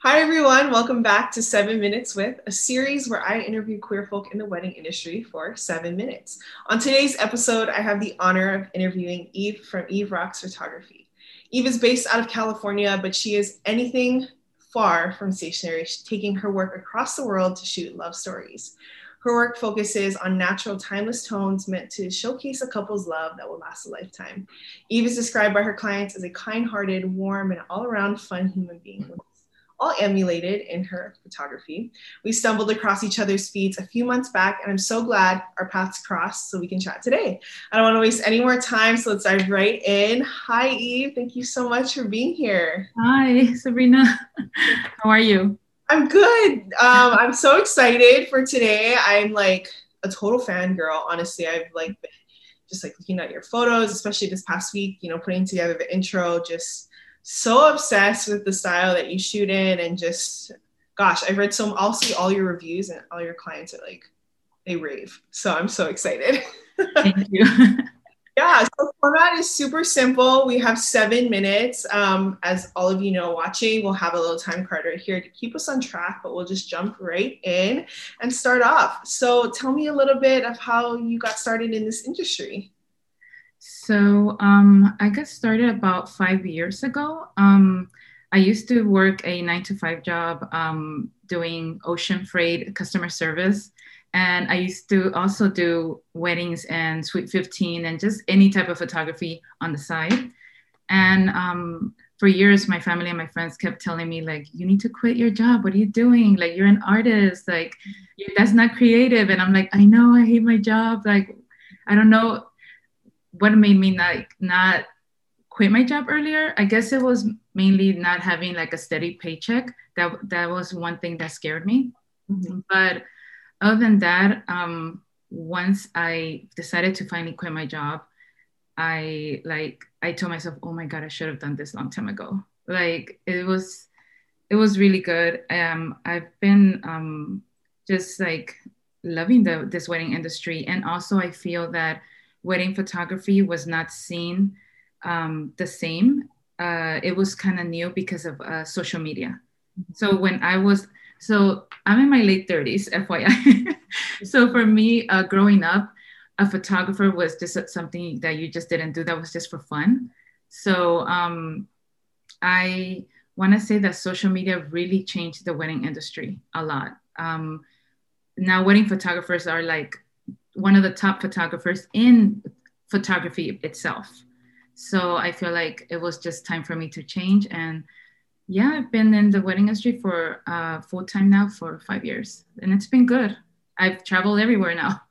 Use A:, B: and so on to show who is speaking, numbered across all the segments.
A: Hi, everyone. Welcome back to Seven Minutes with, a series where I interview queer folk in the wedding industry for seven minutes. On today's episode, I have the honor of interviewing Eve from Eve Rox Photography. Eve is based out of California, but she is anything far from stationary, taking her work across the world to shoot love stories. Her work focuses on natural, timeless tones meant to showcase a couple's love that will last a lifetime. Eve is described by her clients as a kind hearted, warm, and all around fun human being all emulated in her photography. We stumbled across each other's feeds a few months back, and I'm so glad our paths crossed so we can chat today. I don't want to waste any more time, so let's dive right in. Hi, Eve. Thank you so much for being here.
B: Hi, Sabrina. How are you?
A: I'm good. Um, I'm so excited for today. I'm like a total fangirl. Honestly, I've like been just like looking at your photos, especially this past week, you know, putting together the intro, just so obsessed with the style that you shoot in and just gosh i've read some i'll see all your reviews and all your clients are like they rave. So i'm so excited.
B: Thank you.
A: Yeah so format is super simple. We have seven minutes. Um, as all of you know watching we'll have a little time card right here to keep us on track but we'll just jump right in and start off. So tell me a little bit of how you got started in this industry
B: so um, I got started about five years ago. Um, I used to work a nine to five job um, doing ocean freight customer service. And I used to also do weddings and Sweet 15 and just any type of photography on the side. And um, for years, my family and my friends kept telling me, like, you need to quit your job. What are you doing? Like, you're an artist. Like, that's not creative. And I'm like, I know, I hate my job. Like, I don't know what made me not not quit my job earlier i guess it was mainly not having like a steady paycheck. That that was one thing that scared me. Mm-hmm. but other than that um, once i decided to finally quit my job i like i told myself oh my god i should have done this long time ago. Like it was it was really good. Um i've been um just like loving the this wedding industry. And also i feel that wedding photography was not seen um, the same. Uh, it was kind of new because of uh, social media. So when I was, so I'm in my late 30s, FYI. so for me, uh, growing up, a photographer was just something that you just didn't do. That was just for fun. So um, I want to say that social media really changed the wedding industry a lot. Um, now wedding photographers are like one of the top photographers in photography itself. So I feel like it was just time for me to change. And yeah, I've been in the wedding industry for uh, full time now for five years, and it's been good. I've traveled everywhere now.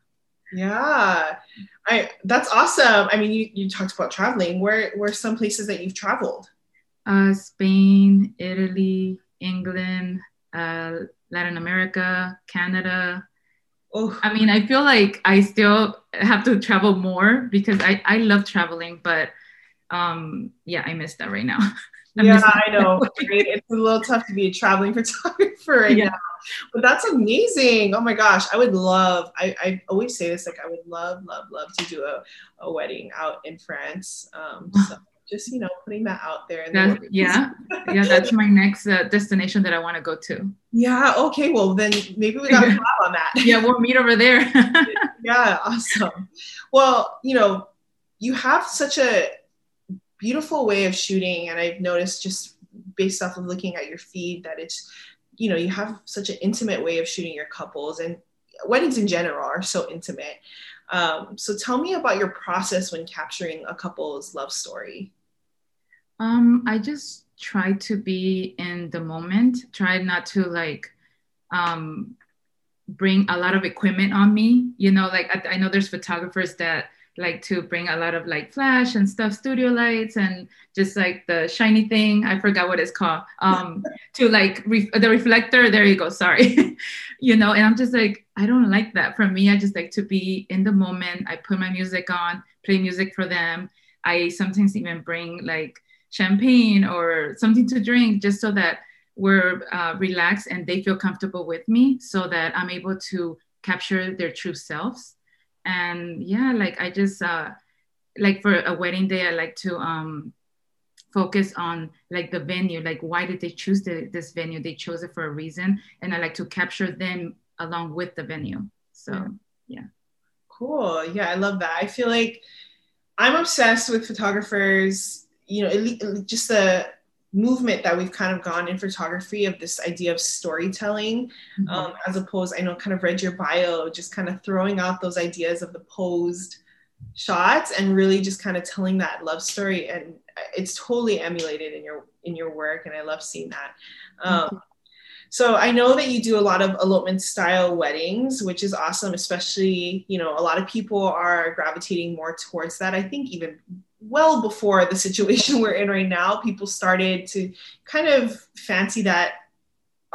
A: Yeah, I that's awesome. I mean, you, you talked about traveling. Where where some places that you've traveled?
B: Uh, Spain, Italy, England, uh, Latin America, Canada, oh i mean i feel like i still have to travel more because i i love traveling but um yeah i miss that right now
A: I yeah i know right? it's a little tough to be a traveling photographer right yeah. now but that's amazing oh my gosh i would love I, I always say this like i would love love love to do a, a wedding out in france um so just you know putting that out there
B: that, yeah. Yeah that's my next uh, destination that i want to go to.
A: Yeah okay well then maybe we got to on that.
B: Yeah we'll meet over there.
A: Yeah awesome. Well you know you have such a beautiful way of shooting and i've noticed just based off of looking at your feed that it's you know you have such an intimate way of shooting your couples and weddings in general are so intimate. Um, so tell me about your process when capturing a couple's love story
B: um, I just try to be in the moment, try not to like um, bring a lot of equipment on me. You know, like I, I know there's photographers that like to bring a lot of like flash and stuff, studio lights and just like the shiny thing. I forgot what it's called. Um, to like re- the reflector. There you go. Sorry. you know, and I'm just like, I don't like that. For me, I just like to be in the moment. I put my music on, play music for them. I sometimes even bring like champagne or something to drink just so that we're uh, relaxed and they feel comfortable with me so that I'm able to capture their true selves. And yeah, like I just, uh, like for a wedding day, I like to, um, focus on like the venue like why did they choose the, this venue? They chose it for a reason and i like to capture them along with the venue. So yeah. yeah.
A: Cool. Yeah i love that. I feel like i'm obsessed with photographers you know just the movement that we've kind of gone in photography of this idea of storytelling mm-hmm. um, as opposed i know kind of read your bio just kind of throwing out those ideas of the posed shots and really just kind of telling that love story. And it's totally emulated in your in your work and i love seeing that. Um, so i know that you do a lot of elopement style weddings which is awesome especially you know a lot of people are gravitating more towards that. I think even well before the situation we're in right now people started to kind of fancy that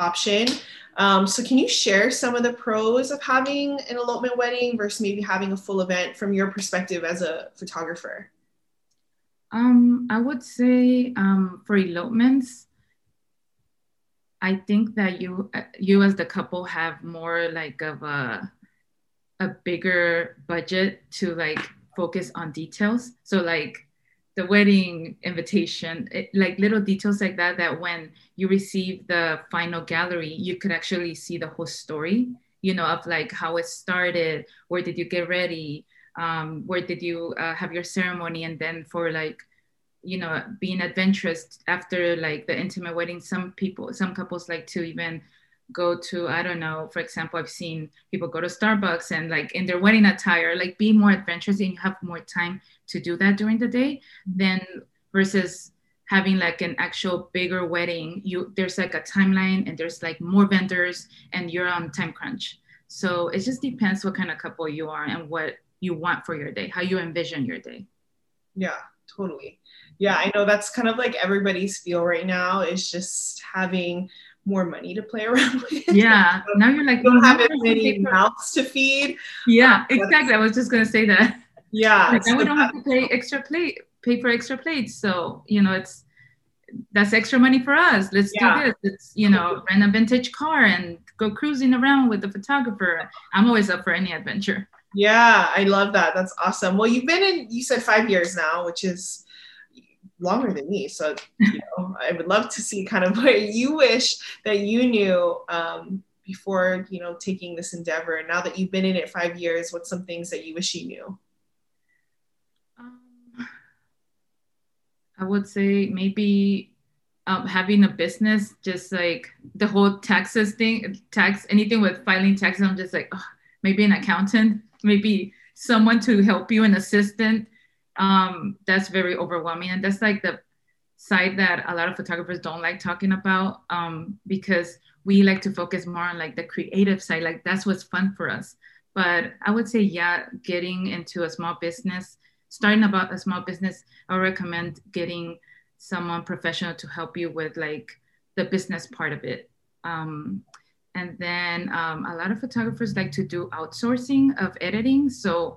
A: option. Um, so can you share some of the pros of having an elopement wedding versus maybe having a full event from your perspective as a photographer?
B: Um, I would say um, for elopements, I think that you you as the couple have more like of a a bigger budget to like focus on details. So like the wedding invitation, it, like little details like that. That when you receive the final gallery, you could actually see the whole story. You know of like how it started, where did you get ready, um, where did you uh, have your ceremony and then for like you know being adventurous after like the intimate wedding some people some couples like to even go to i don't know for example i've seen people go to starbucks and like in their wedding attire like be more adventurous and you have more time to do that during the day then versus having like an actual bigger wedding you there's like a timeline and there's like more vendors and you're on time crunch so it just depends what kind of couple you are and what you want for your day, how you envision your day.
A: Yeah, totally. Yeah, I know that's kind of like everybody's feel right now is just having more money to play around with.
B: Yeah. now you're like,
A: you don't have as many mouths to feed.
B: Yeah, um, exactly. I was just gonna say that.
A: Yeah.
B: Like, so we don't have to pay extra plate, pay for extra plates. So, you know, it's that's extra money for us. Let's yeah. do this. Let's, you know, rent a vintage car and go cruising around with the photographer. I'm always up for any adventure.
A: Yeah, I love that. That's awesome. Well, you've been in, you said five years now, which is longer than me. So, you know, I would love to see kind of what you wish that you knew um, before, you know, taking this endeavor. And now that you've been in it five years, what's some things that you wish you knew?
B: Um, I would say maybe um, having a business, just like the whole taxes thing, tax, anything with filing taxes, I'm just like, oh, maybe an accountant maybe someone to help you, an assistant, um, that's very overwhelming. And that's like the side that a lot of photographers don't like talking about um, because we like to focus more on like the creative side. Like that's what's fun for us. But I would say, yeah, getting into a small business, starting about a small business, I recommend getting someone professional to help you with like the business part of it. Um, and then um, a lot of photographers like to do outsourcing of editing. So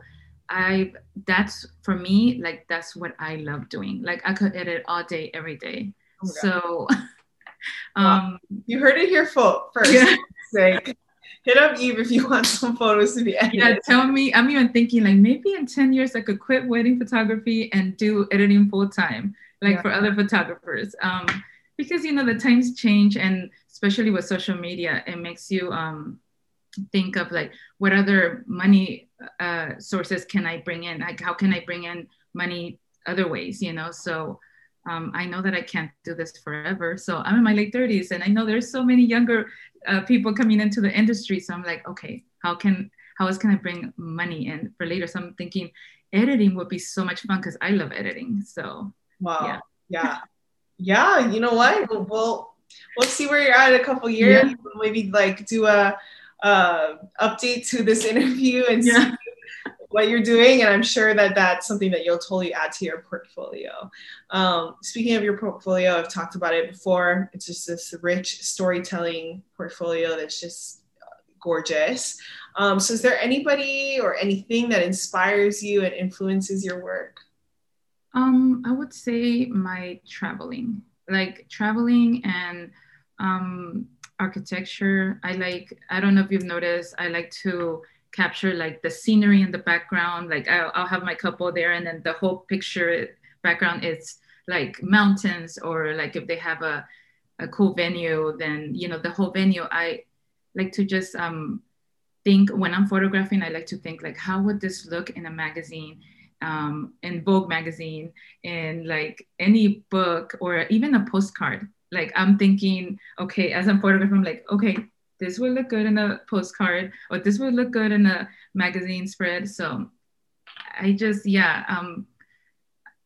B: I that's for me like that's what I love doing. Like I could edit all day, every day. Oh so
A: um, you heard it here first. Yeah. Like, hit up Eve if you want some photos to be edited.
B: Yeah, tell me. I'm even thinking like maybe in 10 years I could quit wedding photography and do editing full time, like yeah. for other photographers. Um, because you know the times change and especially with social media it makes you um, think of like what other money uh, sources can i bring in? Like how can i bring in money other ways you know? So um, i know that i can't do this forever. So i'm in my late 30s and i know there's so many younger uh, people coming into the industry. So i'm like okay how can how else can i bring money in for later? So i'm thinking editing would be so much fun because i love editing. So
A: wow. yeah, yeah. Yeah, you know what? We'll we'll, we'll see where you're at in a couple years. Yeah. Maybe like do a uh, update to this interview and yeah. see what you're doing. And I'm sure that that's something that you'll totally add to your portfolio. Um, speaking of your portfolio, I've talked about it before. It's just this rich storytelling portfolio that's just gorgeous. Um, so, is there anybody or anything that inspires you and influences your work?
B: Um, I would say my traveling, like traveling and um, architecture. I like, I don't know if you've noticed, I like to capture like the scenery in the background. Like I'll, I'll have my couple there and then the whole picture background is like mountains or like if they have a, a cool venue, then you know the whole venue. I like to just um, think when I'm photographing. I like to think like how would this look in a magazine, um, in Vogue magazine, in like any book or even a postcard. Like I'm thinking, okay, as I'm photographing, I'm like, okay, this would look good in a postcard or this would look good in a magazine spread. So I just, yeah, um,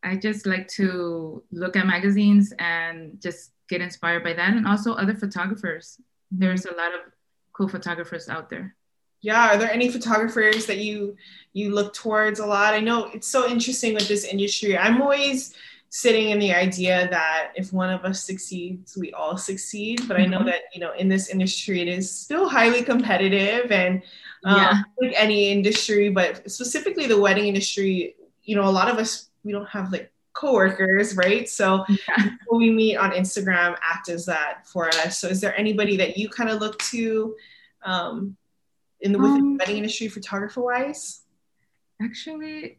B: I just like to look at magazines and just get inspired by that. And also other photographers. There's a lot of cool photographers out there.
A: Yeah, are there any photographers that you you look towards a lot? I know it's so interesting with this industry. I'm always sitting in the idea that if one of us succeeds, we all succeed. But I know mm-hmm. that you know in this industry it is still highly competitive, and um, yeah. like any industry, but specifically the wedding industry, you know, a lot of us we don't have like coworkers, right? So yeah. we meet on Instagram act as that for us. So is there anybody that you kind of look to um, in the within um, the wedding industry, photographer wise?
B: Actually,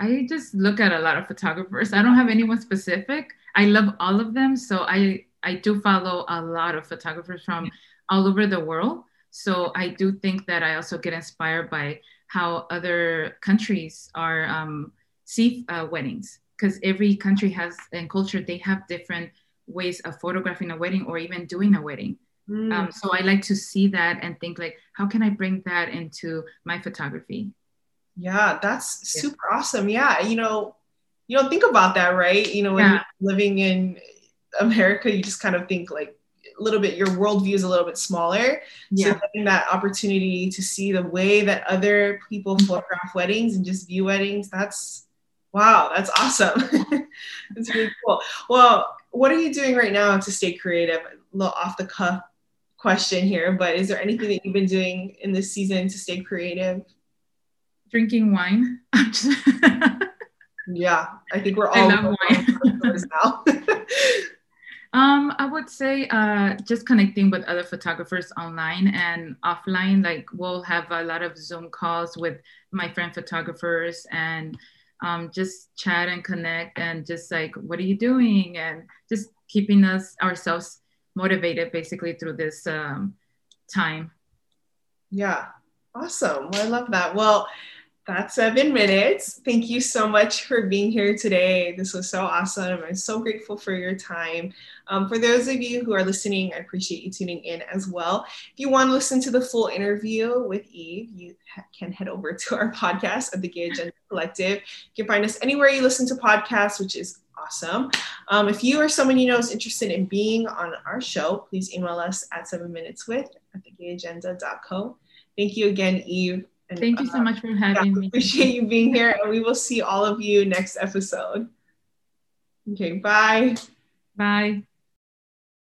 B: I just look at a lot of photographers. I don't have anyone specific. I love all of them. So I I do follow a lot of photographers from all over the world. So I do think that I also get inspired by how other countries are um, see uh, weddings because every country has and culture they have different ways of photographing a wedding or even doing a wedding. Mm. Um, so I like to see that and think like, how can I bring that into my photography?
A: Yeah, that's super yeah. awesome. Yeah, you know, you don't think about that, right? You know, when yeah. you're living in America, you just kind of think like a little bit, your worldview is a little bit smaller. Yeah. So having that opportunity to see the way that other people mm-hmm. photograph weddings and just view weddings, that's wow, that's awesome. that's really cool. Well, what are you doing right now to stay creative? A little off the cuff question here, but is there anything that you've been doing in this season to stay creative?
B: Drinking wine.
A: yeah, I think we're all I love wine. now.
B: um, I would say uh, just connecting with other photographers online and offline. Like we'll have a lot of Zoom calls with my friend photographers and um, just chat and connect and just like, what are you doing? And just keeping us ourselves motivated basically through this um, time.
A: Yeah, awesome. Well, I love that. Well, that's seven minutes. Thank you so much for being here today. This was so awesome. I'm so grateful for your time. Um, for those of you who are listening, I appreciate you tuning in as well. If you want to listen to the full interview with Eve, you ha- can head over to our podcast at the Gay Agenda Collective. You can find us anywhere you listen to podcasts, which is awesome. Um, if you or someone you know is interested in being on our show, please email us at seven minutes with at thegayagenda.co. Thank you again, Eve.
B: And, Thank you so uh, much for having yeah, me.
A: Appreciate you being here, and we will see all of you next episode. Okay, bye.
B: Bye.